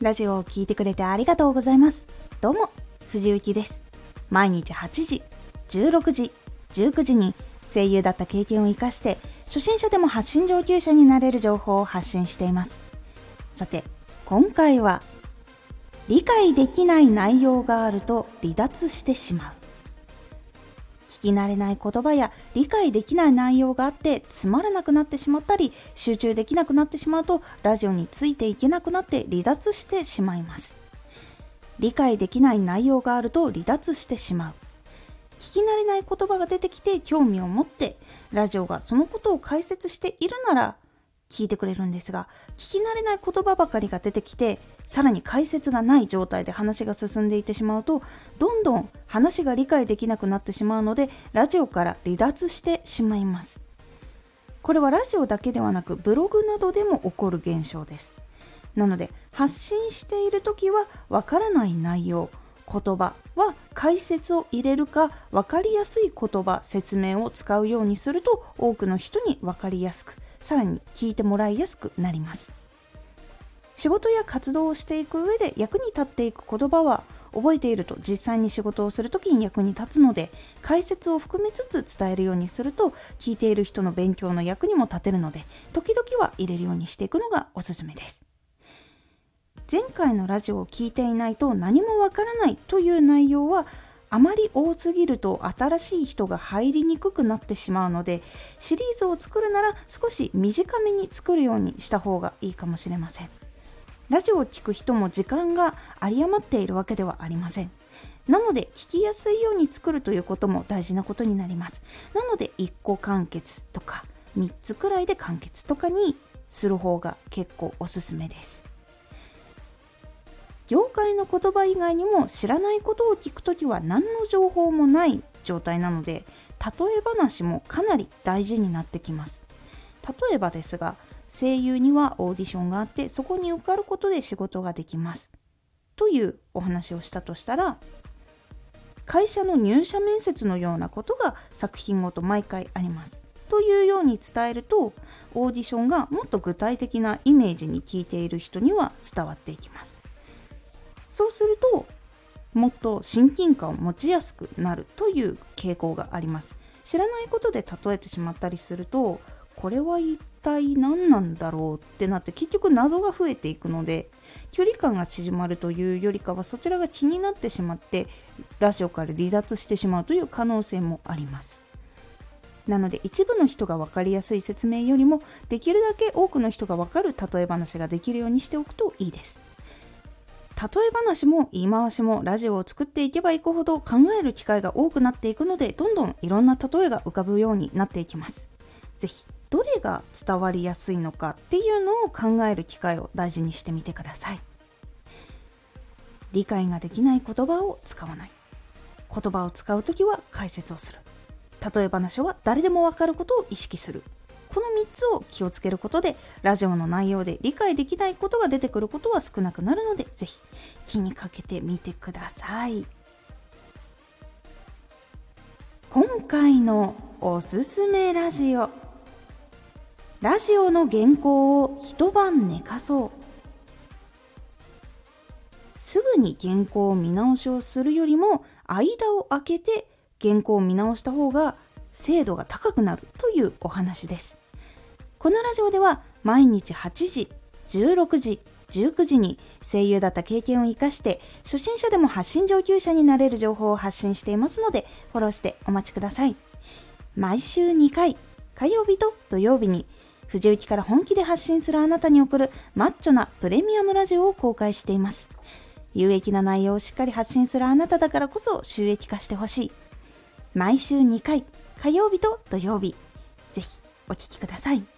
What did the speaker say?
ラジオを聴いてくれてありがとうございます。どうも、藤幸です。毎日8時、16時、19時に声優だった経験を活かして、初心者でも発信上級者になれる情報を発信しています。さて、今回は、理解できない内容があると離脱してしまう。聞き慣れない言葉や理解できない内容があってつまらなくなってしまったり集中できなくなってしまうとラジオについていけなくなって離脱してしまいます。理解できない内容があると離脱してしまう。聞き慣れない言葉が出てきて興味を持ってラジオがそのことを解説しているなら聞いてくれるんですが聞き慣れない言葉ばかりが出てきてさらに解説がない状態で話が進んでいってしまうとどんどん話が理解できなくなってしまうのでラジオから離脱してしまいます。これはラジオだけではなくブログなどでも起こる現象です。なので発信している時はわからない内容言葉は解説を入れるか分かりやすい言葉説明を使うようにすると多くの人に分かりやすくさらに聞いてもらいやすくなります。仕事や活動をしていく上で役に立っていく言葉は覚えていると実際に仕事をする時に役に立つので解説を含めつつ伝えるようにすると聞いている人の勉強の役にも立てるので時々は入れるようにしていくのがおすすめです。前回のラジオを聞いていないと何もわからないという内容はあまり多すぎると新しい人が入りにくくなってしまうのでシリーズを作るなら少し短めに作るようにした方がいいかもしれません。ラジオを聴く人も時間が有り余っているわけではありません。なので聞きやすいように作るということも大事なことになります。なので1個完結とか3つくらいで完結とかにする方が結構おすすめです。業界の言葉以外にも知らないことを聞くときは何の情報もない状態なので例え話もかなり大事になってきます。例えばですが声優にはオーディションがあってそこに受かることで仕事ができます。というお話をしたとしたら会社の入社面接のようなことが作品ごと毎回あります。というように伝えるとオーディションがもっと具体的なイメージに聞いている人には伝わっていきます。そうするともっと親近感を持ちやすくなるという傾向があります。知らないことで例えてしまったりするとこれは一体何なんだろうってなって結局謎が増えていくので距離感が縮まるというよりかはそちらが気になってしまってラジオから離脱してしまうという可能性もあります。なので一部の人が分かりやすい説明よりもできるだけ多くの人が分かる例え話ができるようにしておくといいです。例え話も言い回しもラジオを作っていけばいくほど考える機会が多くなっていくのでどんどんいろんな例えが浮かぶようになっていきます。是非どれが伝わりやすいのかっていうのを考える機会を大事にしてみてください。理解ができない言葉を使わない。言葉を使う時は解説をする。例え話は誰でもわかることを意識する。この3つを気をつけることでラジオの内容で理解できないことが出てくることは少なくなるので是非気にかけてみてください。今回のおすすめラジオ。ラジオの原稿を一晩寝かそう。すぐに原稿を見直しをするよりも間を空けて原稿を見直した方が精度が高くなるというお話です。このラジオでは毎日8時、16時、19時に声優だった経験を活かして初心者でも発信上級者になれる情報を発信していますのでフォローしてお待ちください。毎週2回、火曜日と土曜日に藤雪から本気で発信するあなたに送るマッチョなプレミアムラジオを公開しています。有益な内容をしっかり発信するあなただからこそ収益化してほしい。毎週2回、火曜日と土曜日。ぜひお聴きください。